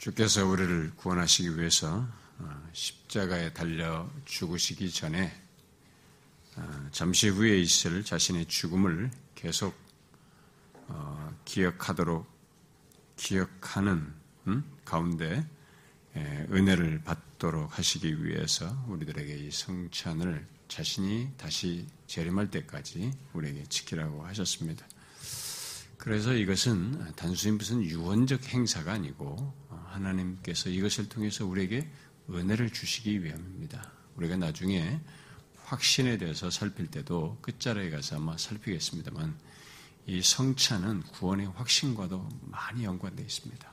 주께서 우리를 구원하시기 위해서 어, 십자가에 달려 죽으시기 전에 어, 잠시 후에 있을 자신의 죽음을 계속 어, 기억하도록 기억하는 음? 가운데 은혜를 받도록 하시기 위해서 우리들에게 이 성찬을 자신이 다시 재림할 때까지 우리에게 지키라고 하셨습니다. 그래서 이것은 단순히 무슨 유언적 행사가 아니고 하나님께서 이것을 통해서 우리에게 은혜를 주시기 위함입니다. 우리가 나중에 확신에 대해서 살필 때도 끝자락에 가서 아마 살피겠습니다만 이 성찬은 구원의 확신과도 많이 연관되어 있습니다.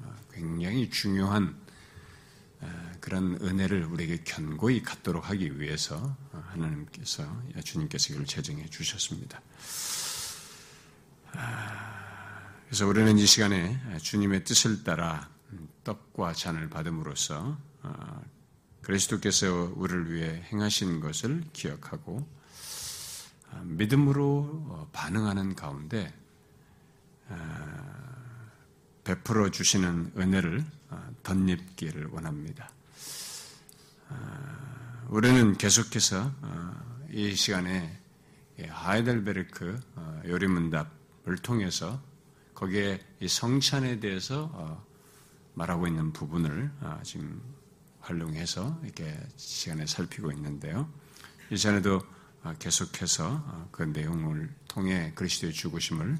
어, 굉장히 중요한 어, 그런 은혜를 우리에게 견고히 갖도록 하기 위해서 하나님께서 주님께서 이걸 제정해 주셨습니다. 아, 그래서 우리는 이 시간에 주님의 뜻을 따라 떡과 잔을 받음으로써 어, 그리스도께서 우리를 위해 행하신 것을 기억하고 어, 믿음으로 어, 반응하는 가운데 베풀어 주시는 은혜를 덧입기를 원합니다. 우리는 계속해서 이 시간에 하이델베르크 요리문답을 통해서 거기에 성찬에 대해서 말하고 있는 부분을 아, 지금 활용해서 이렇게 시간에 살피고 있는데요. 이전에도 아, 계속해서 아, 그 내용을 통해 그리스도의 죽으심을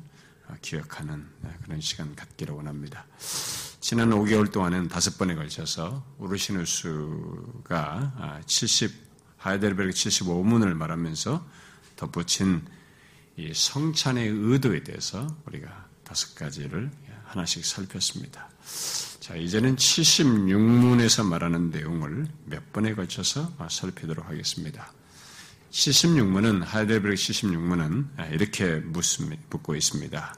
기억하는 그런 시간 갖기를 원합니다. 지난 5개월 동안은 다섯 번에 걸쳐서 우르시누스가 70 하이델베르크 75문을 말하면서 덧붙인 이 성찬의 의도에 대해서 우리가 다섯 가지를 하나씩 살폈습니다. 자, 이제는 76문에서 말하는 내용을 몇 번에 걸쳐서 살피도록 하겠습니다. 76문은, 하이델베르 76문은 이렇게 묻고 있습니다.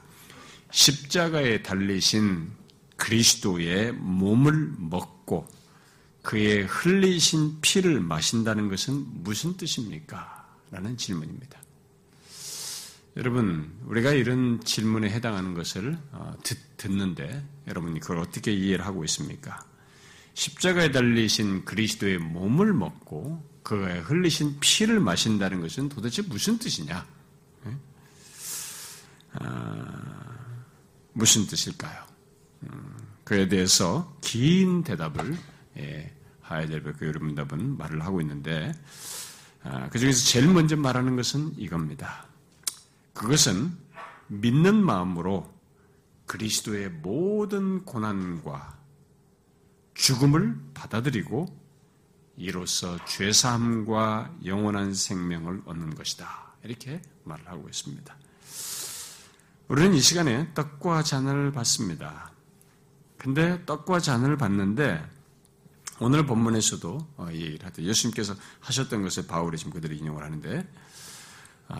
십자가에 달리신 그리스도의 몸을 먹고 그의 흘리신 피를 마신다는 것은 무슨 뜻입니까? 라는 질문입니다. 여러분, 우리가 이런 질문에 해당하는 것을 어, 듣, 는데 여러분이 그걸 어떻게 이해를 하고 있습니까? 십자가에 달리신 그리스도의 몸을 먹고 그에 흘리신 피를 마신다는 것은 도대체 무슨 뜻이냐? 네? 아, 무슨 뜻일까요? 음, 그에 대해서 긴 대답을 예, 하이델베르크 여러분 답은 말을 하고 있는데 아, 그 중에서 제일 먼저 말하는 것은 이겁니다. 그것은 믿는 마음으로 그리스도의 모든 고난과 죽음을 받아들이고 이로써 죄사함과 영원한 생명을 얻는 것이다. 이렇게 말을 하고 있습니다. 우리는 이 시간에 떡과 잔을 받습니다. 근데 떡과 잔을 받는데 오늘 본문에서도 어, 이 얘기를 하죠. 예수님께서 하셨던 것을 바울이 지금 그들이 인용을 하는데 아,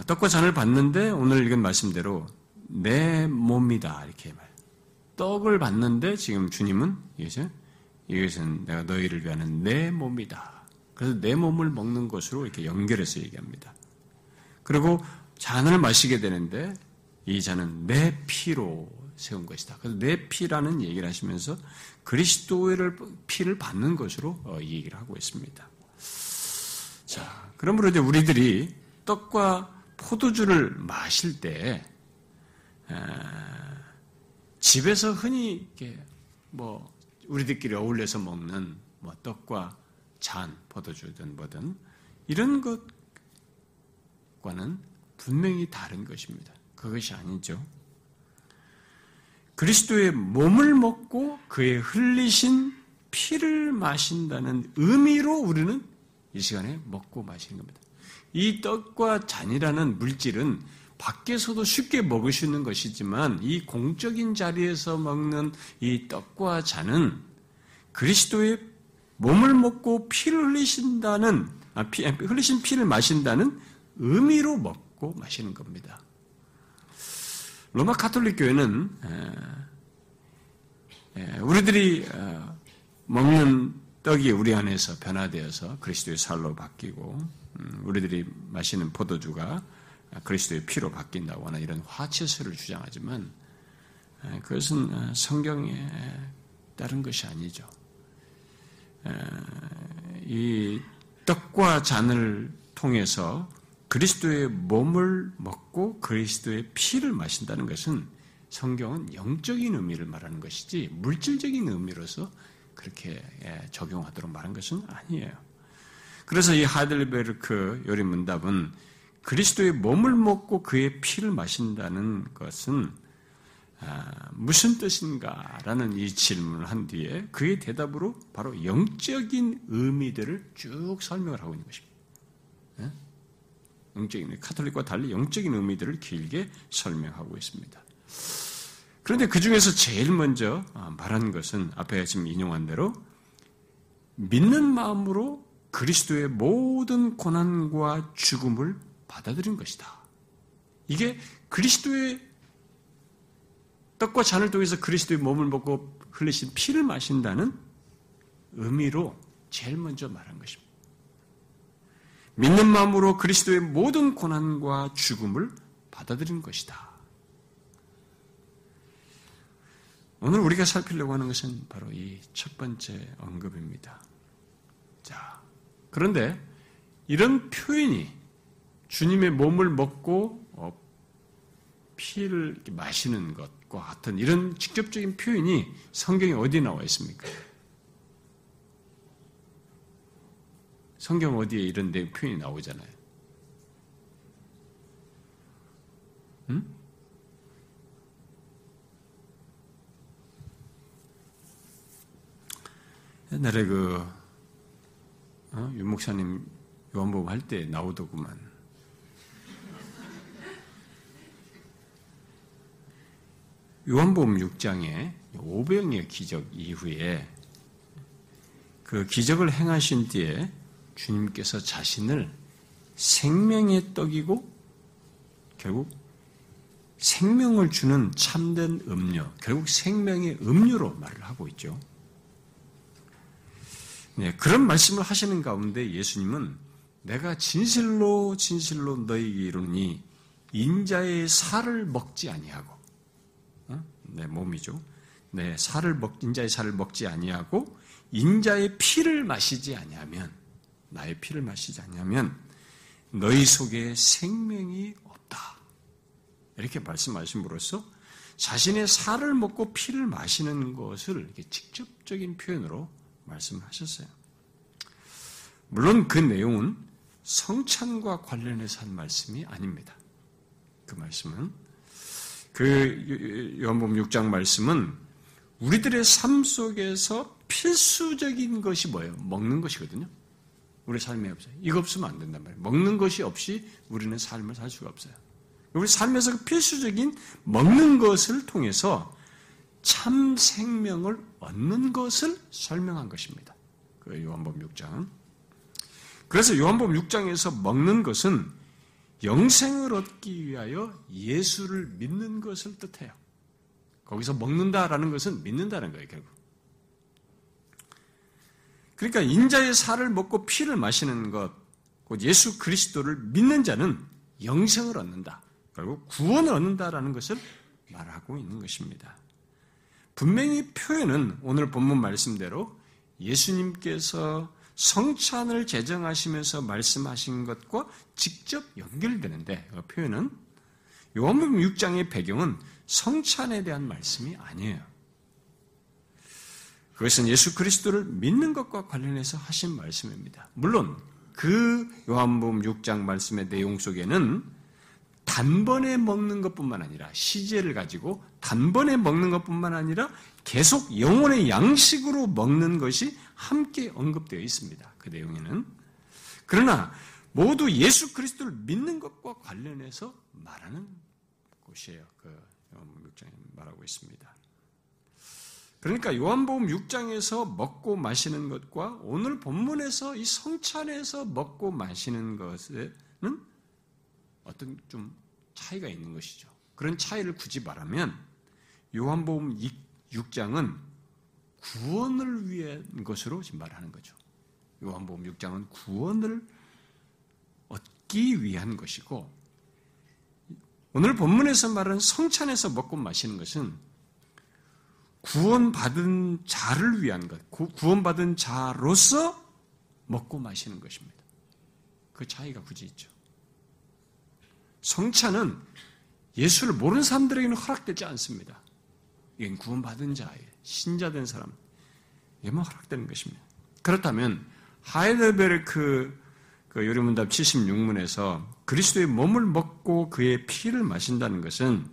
떡과 잔을 받는데 오늘 읽은 말씀대로 내 몸이다 이렇게 말. 떡을 받는데 지금 주님은 이것은 이것은 내가 너희를 위하는 내 몸이다. 그래서 내 몸을 먹는 것으로 이렇게 연결해서 얘기합니다. 그리고 잔을 마시게 되는데 이 잔은 내 피로 세운 것이다. 그래서 내 피라는 얘기를 하시면서 그리스도의 피를 받는 것으로 어, 이 얘기를 하고 있습니다. 자, 그러므로 이제 우리들이 떡과 포도주를 마실 때 집에서 흔히 이렇게 뭐 우리들끼리 어울려서 먹는 뭐 떡과 잔, 포도주든 뭐든 이런 것과는 분명히 다른 것입니다. 그것이 아니죠. 그리스도의 몸을 먹고 그의 흘리신 피를 마신다는 의미로 우리는 이 시간에 먹고 마시는 겁니다. 이 떡과 잔이라는 물질은 밖에서도 쉽게 먹을 수 있는 것이지만 이 공적인 자리에서 먹는 이 떡과 잔은 그리스도의 몸을 먹고 피를 흘리신다는 아, 피, 흘리신 피를 마신다는 의미로 먹고 마시는 겁니다. 로마 카톨릭 교회는 우리들이 어, 먹는 떡이 우리 안에서 변화되어서 그리스도의 살로 바뀌고 음, 우리들이 마시는 포도주가 그리스도의 피로 바뀐다고 하는 이런 화채설을 주장하지만 그것은 어, 성경에 다른 것이 아니죠. 이 떡과 잔을 통해서 그리스도의 몸을 먹고 그리스도의 피를 마신다는 것은 성경은 영적인 의미를 말하는 것이지 물질적인 의미로서 그렇게 예, 적용하도록 말한 것은 아니에요. 그래서 이 하델베르크 요리 문답은 그리스도의 몸을 먹고 그의 피를 마신다는 것은 아, 무슨 뜻인가라는 이 질문을 한 뒤에 그의 대답으로 바로 영적인 의미들을 쭉 설명을 하고 있는 것입니다. 예? 영적인 카톨릭과 달리 영적인 의미들을 길게 설명하고 있습니다. 그런데 그 중에서 제일 먼저 아, 말한 것은 앞에 지금 인용한 대로 믿는 마음으로 그리스도의 모든 고난과 죽음을 받아들인 것이다. 이게 그리스도의 떡과 잔을 통해서 그리스도의 몸을 먹고 흘리신 피를 마신다는 의미로 제일 먼저 말한 것입니다. 믿는 마음으로 그리스도의 모든 고난과 죽음을 받아들인 것이다. 오늘 우리가 살피려고 하는 것은 바로 이 첫 번째 언급입니다. 자, 그런데 이런 표현이 주님의 몸을 먹고 어, 피를 마시는 것과 같은 이런 직접적인 표현이 성경에 어디 나와 있습니까? 성경 어디에 이런 데 표현이 나오잖아요. 응? 옛날에 그 어? 윤 목사님 요한복음 할 때 나오더구만. 요한복음 6장에 오병의 기적 이후에 그 기적을 행하신 뒤에 주님께서 자신을 생명의 떡이고 결국 생명을 주는 참된 음료, 결국 생명의 음료로 말을 하고 있죠. 네, 그런 말씀을 하시는 가운데 예수님은 내가 진실로 진실로 너희에게 이르니 인자의 살을 먹지 아니하고 어? 내 몸이죠. 내 살을 먹 인자의 살을 먹지 아니하고 인자의 피를 마시지 아니하면 나의 피를 마시지 아니하면 너희 속에 생명이 없다. 이렇게 말씀하심으로써 자신의 살을 먹고 피를 마시는 것을 직접적인 표현으로 말씀하셨어요. 물론 그 내용은 성찬과 관련해서 한 말씀이 아닙니다. 그 말씀은 그 요한복음 6장 말씀은 우리들의 삶 속에서 필수적인 것이 뭐예요? 먹는 것이거든요. 우리 삶에 없어요. 이거 없으면 안 된단 말이에요. 먹는 것이 없이 우리는 삶을 살 수가 없어요. 우리 삶에서 그 필수적인 먹는 것을 통해서 참 생명을 얻는 것을 설명한 것입니다. 그 요한복음 6장. 그래서 요한복음 6장에서 먹는 것은 영생을 얻기 위하여 예수를 믿는 것을 뜻해요. 거기서 먹는다라는 것은 믿는다는 거예요, 결국. 그러니까 인자의 살을 먹고 피를 마시는 것, 곧 예수 그리스도를 믿는 자는 영생을 얻는다. 결국 구원을 얻는다라는 것을 말하고 있는 것입니다. 분명히 표현은 오늘 본문 말씀대로 예수님께서 성찬을 제정하시면서 말씀하신 것과 직접 연결되는데 그 표현은 요한복음 6장의 배경은 성찬에 대한 말씀이 아니에요. 그것은 예수 그리스도를 믿는 것과 관련해서 하신 말씀입니다. 물론 그 요한복음 6장 말씀의 내용 속에는 단번에 먹는 것뿐만 아니라 시제를 가지고 단번에 먹는 것뿐만 아니라 계속 영혼의 양식으로 먹는 것이 함께 언급되어 있습니다. 그 내용에는. 그러나 모두 예수 그리스도를 믿는 것과 관련해서 말하는 곳이에요. 그 요한복음 6장에 말하고 있습니다. 그러니까 요한복음 6장에서 먹고 마시는 것과 오늘 본문에서 이 성찬에서 먹고 마시는 것은 어떤 좀 차이가 있는 것이죠. 그런 차이를 굳이 말하면 요한복음 6장은 구원을 위한 것으로 지금 말하는 거죠. 요한복음 6장은 구원을 얻기 위한 것이고 오늘 본문에서 말하는 성찬에서 먹고 마시는 것은 구원받은 자를 위한 것, 구원받은 자로서 먹고 마시는 것입니다. 그 차이가 굳이 있죠. 성찬은 예수를 모르는 사람들에게는 허락되지 않습니다. 이건 구원받은 자예요. 신자된 사람. 이게만 허락되는 것입니다. 그렇다면 하이델베르크 그 요리문답 76문에서 그리스도의 몸을 먹고 그의 피를 마신다는 것은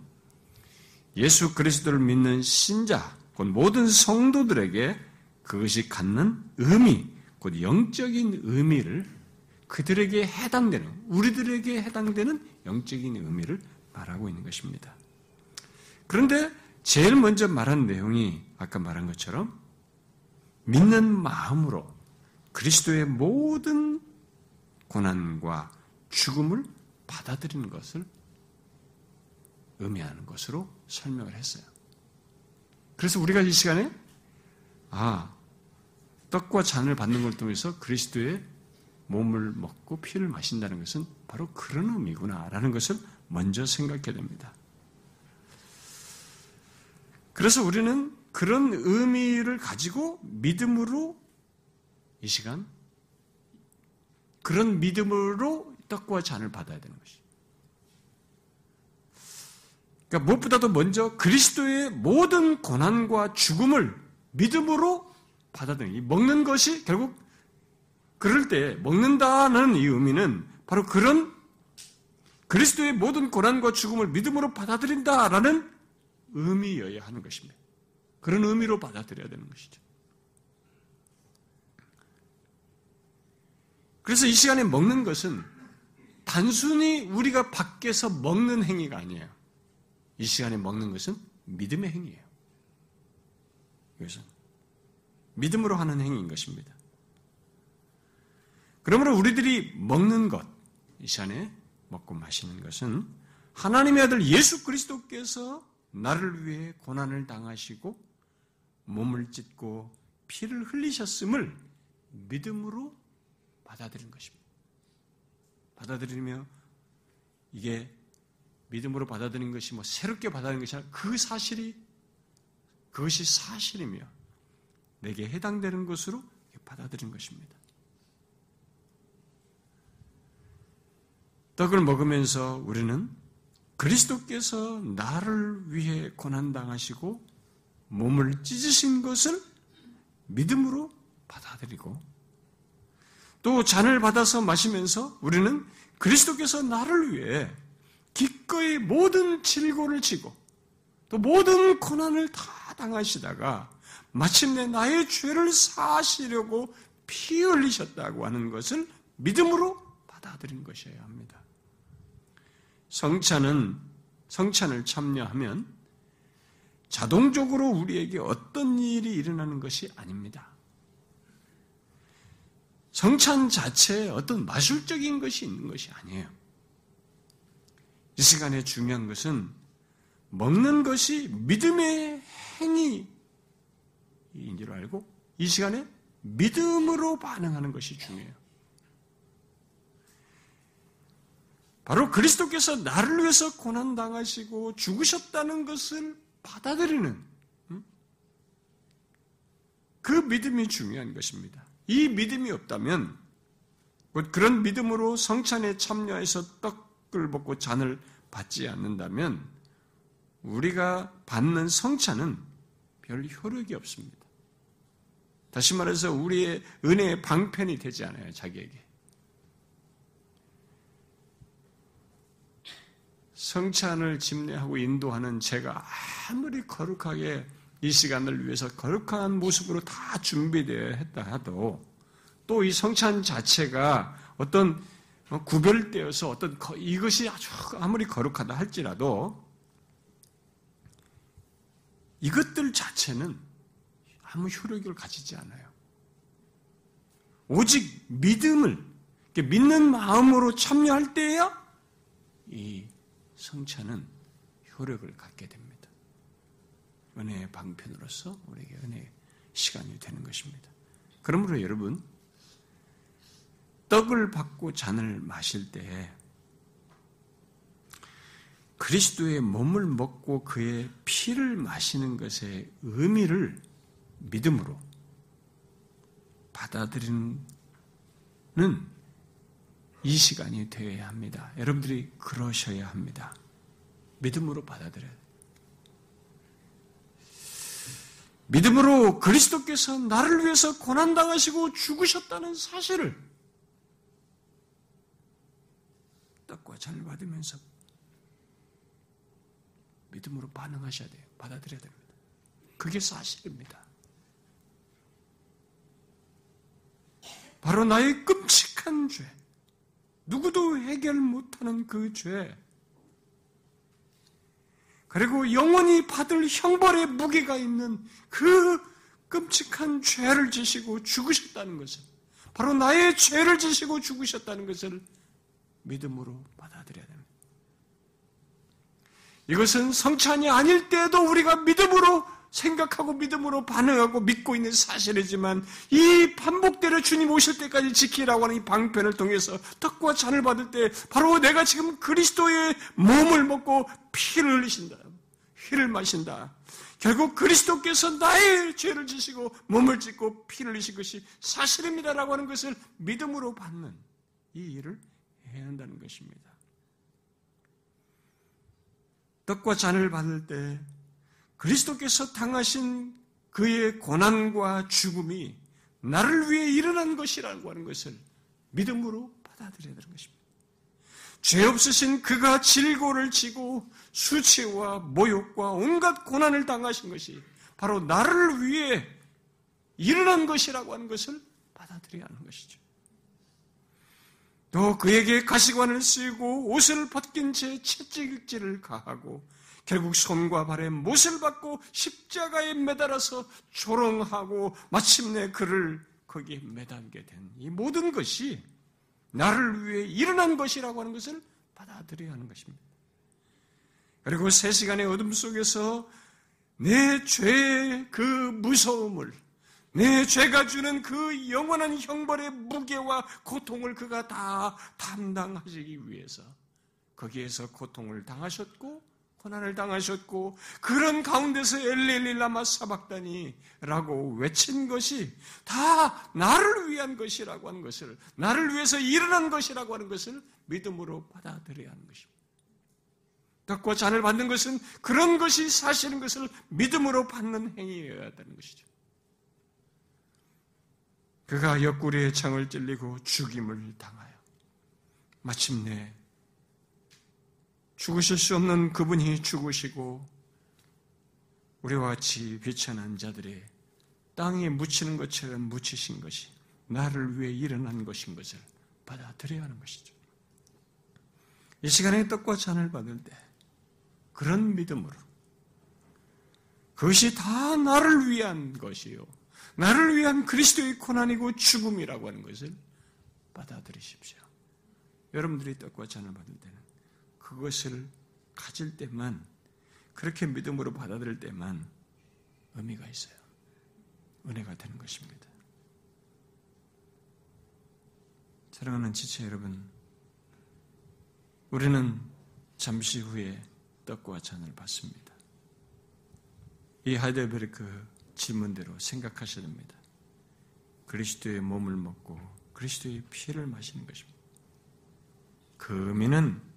예수 그리스도를 믿는 신자, 곧 모든 성도들에게 그것이 갖는 의미, 곧 영적인 의미를 그들에게 해당되는, 우리들에게 해당되는 영적인 의미를 말하고 있는 것입니다. 그런데 제일 먼저 말한 내용이 아까 말한 것처럼 믿는 마음으로 그리스도의 모든 고난과 죽음을 받아들이는 것을 의미하는 것으로 설명을 했어요. 그래서 우리가 이 시간에 아 떡과 잔을 받는 걸 통해서 그리스도의 몸을 먹고 피를 마신다는 것은 바로 그런 의미구나라는 것을 먼저 생각해야 됩니다. 그래서 우리는 그런 의미를 가지고 믿음으로 이 시간 그런 믿음으로 떡과 잔을 받아야 되는 것이. 그러니까 무엇보다도 먼저 그리스도의 모든 고난과 죽음을 믿음으로 받아들이는 먹는 것이 결국 그럴 때 먹는다는 이 의미는 바로 그런 그리스도의 모든 고난과 죽음을 믿음으로 받아들인다라는 의미여야 하는 것입니다. 그런 의미로 받아들여야 되는 것이죠. 그래서 이 시간에 먹는 것은 단순히 우리가 밖에서 먹는 행위가 아니에요. 이 시간에 먹는 것은 믿음의 행위예요. 이것은 믿음으로 하는 행위인 것입니다. 그러므로 우리들이 먹는 것, 이 시간에 먹고 마시는 것은 하나님의 아들 예수 그리스도께서 나를 위해 고난을 당하시고 몸을 찢고 피를 흘리셨음을 믿음으로 받아들인 것입니다. 받아들이며 이게 믿음으로 받아들인 것이 뭐 새롭게 받아들인 것이 아니라 그 사실이 그것이 사실이며 내게 해당되는 것으로 받아들인 것입니다. 떡을 먹으면서 우리는 그리스도께서 나를 위해 고난당하시고 몸을 찢으신 것을 믿음으로 받아들이고 또 잔을 받아서 마시면서 우리는 그리스도께서 나를 위해 기꺼이 모든 질고를 지고 또 모든 고난을 다 당하시다가 마침내 나의 죄를 사시려고 피 흘리셨다고 하는 것을 믿음으로 받아들인 것이어야 합니다. 성찬은 성찬을 참여하면 자동적으로 우리에게 어떤 일이 일어나는 것이 아닙니다. 성찬 자체에 어떤 마술적인 것이 있는 것이 아니에요. 이 시간에 중요한 것은 먹는 것이 믿음의 행위인 줄 알고 이 시간에 믿음으로 반응하는 것이 중요해요. 바로 그리스도께서 나를 위해서 고난당하시고 죽으셨다는 것을 받아들이는 음? 그 믿음이 중요한 것입니다. 이 믿음이 없다면 그런 믿음으로 성찬에 참여해서 떡을 먹고 잔을 받지 않는다면 우리가 받는 성찬은 별 효력이 없습니다. 다시 말해서 우리의 은혜의 방편이 되지 않아요, 자기에게. 성찬을 집례하고 인도하는 제가 아무리 거룩하게 이 시간을 위해서 거룩한 모습으로 다 준비되어 했다 하도 또 이 성찬 자체가 어떤 구별되어서 어떤 이것이 아주 아무리 거룩하다 할지라도 이것들 자체는 아무 효력을 가지지 않아요. 오직 믿음을 믿는 마음으로 참여할 때야 이 성찬은 효력을 갖게 됩니다. 은혜의 방편으로서 우리에게 은혜의 시간이 되는 것입니다. 그러므로 여러분, 떡을 받고 잔을 마실 때 그리스도의 몸을 먹고 그의 피를 마시는 것의 의미를 믿음으로 받아들이는 이 시간이 되어야 합니다. 여러분들이 그러셔야 합니다. 믿음으로 받아들여야 돼요. 믿음으로 그리스도께서 나를 위해서 고난당하시고 죽으셨다는 사실을 떡과 잔을 받으면서 믿음으로 반응하셔야 돼요. 받아들여야 됩니다. 그게 사실입니다. 바로 나의 끔찍한 죄, 누구도 해결 못하는 그 죄, 그리고 영원히 받을 형벌의 무게가 있는 그 끔찍한 죄를 지시고 죽으셨다는 것을, 바로 나의 죄를 지시고 죽으셨다는 것을 믿음으로 받아들여야 됩니다. 이것은 성찬이 아닐 때에도 우리가 믿음으로 생각하고 믿음으로 반응하고 믿고 있는 사실이지만 이 반복대로 주님 오실 때까지 지키라고 하는 이 방편을 통해서 떡과 잔을 받을 때 바로 내가 지금 그리스도의 몸을 먹고 피를 흘리신다. 피를 마신다. 결국 그리스도께서 나의 죄를 지시고 몸을 찢고 피를 흘리신 것이 사실입니다라고 하는 것을 믿음으로 받는 이 일을 해야 한다는 것입니다. 떡과 잔을 받을 때 그리스도께서 당하신 그의 고난과 죽음이 나를 위해 일어난 것이라고 하는 것을 믿음으로 받아들여야 되는 것입니다. 죄 없으신 그가 질고를 지고 수치와 모욕과 온갖 고난을 당하신 것이 바로 나를 위해 일어난 것이라고 하는 것을 받아들여야 하는 것이죠. 또 그에게 가시관을 쓰고 옷을 벗긴 채 채찍질을 가하고 결국 손과 발에 못을 받고 십자가에 매달아서 조롱하고 마침내 그를 거기에 매달게 된 이 모든 것이 나를 위해 일어난 것이라고 하는 것을 받아들여야 하는 것입니다. 그리고 세 시간의 어둠 속에서 내 죄의 그 무서움을 내 죄가 주는 그 영원한 형벌의 무게와 고통을 그가 다 담당하시기 위해서 거기에서 고통을 당하셨고 고난을 당하셨고 그런 가운데서 엘렐릴라마 사박다니라고 외친 것이 다 나를 위한 것이라고 하는 것을 나를 위해서 일어난 것이라고 하는 것을 믿음으로 받아들여야 하는 것입니다. 떡과 잔을 받는 것은 그런 것이 사실인 것을 믿음으로 받는 행위여야 한다는 것이죠. 그가 옆구리에 창을 찔리고 죽임을 당하여 마침내 죽으실 수 없는 그분이 죽으시고 우리와 같이 비천한 자들의 땅에 묻히는 것처럼 묻히신 것이 나를 위해 일어난 것인 것을 받아들여야 하는 것이죠. 이 시간에 떡과 잔을 받을 때 그런 믿음으로 그것이 다 나를 위한 것이요. 나를 위한 그리스도의 고난이고 죽음이라고 하는 것을 받아들이십시오. 여러분들이 떡과 잔을 받을 때는 그것을 가질 때만 그렇게 믿음으로 받아들일 때만 의미가 있어요. 은혜가 되는 것입니다. 사랑하는 지체 여러분, 우리는 잠시 후에 떡과 잔을 받습니다. 이 하이델베르크 질문대로 생각하셔야 됩니다. 그리스도의 몸을 먹고 그리스도의 피를 마시는 것입니다. 그 의미는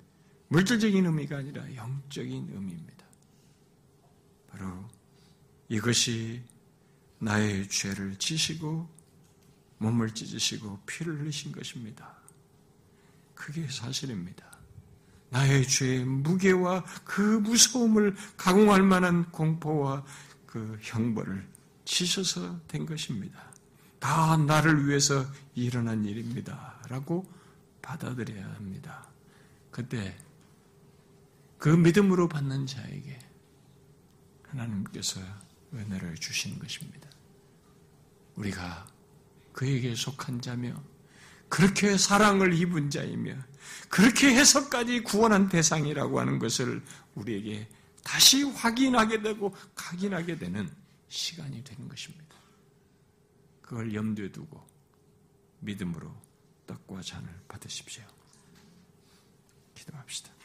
물질적인 의미가 아니라 영적인 의미입니다. 바로 이것이 나의 죄를 지시고 몸을 찢으시고 피를 흘리신 것입니다. 그게 사실입니다. 나의 죄의 무게와 그 무서움을 가공할 만한 공포와 그 형벌을 치셔서 된 것입니다. 다 나를 위해서 일어난 일입니다. 라고 받아들여야 합니다. 그때 그 믿음으로 받는 자에게 하나님께서 은혜를 주시는 것입니다. 우리가 그에게 속한 자며 그렇게 사랑을 입은 자이며 그렇게 해서까지 구원한 대상이라고 하는 것을 우리에게 다시 확인하게 되고 각인하게 되는 시간이 되는 것입니다. 그걸 염두에 두고 믿음으로 떡과 잔을 받으십시오. 기도합시다.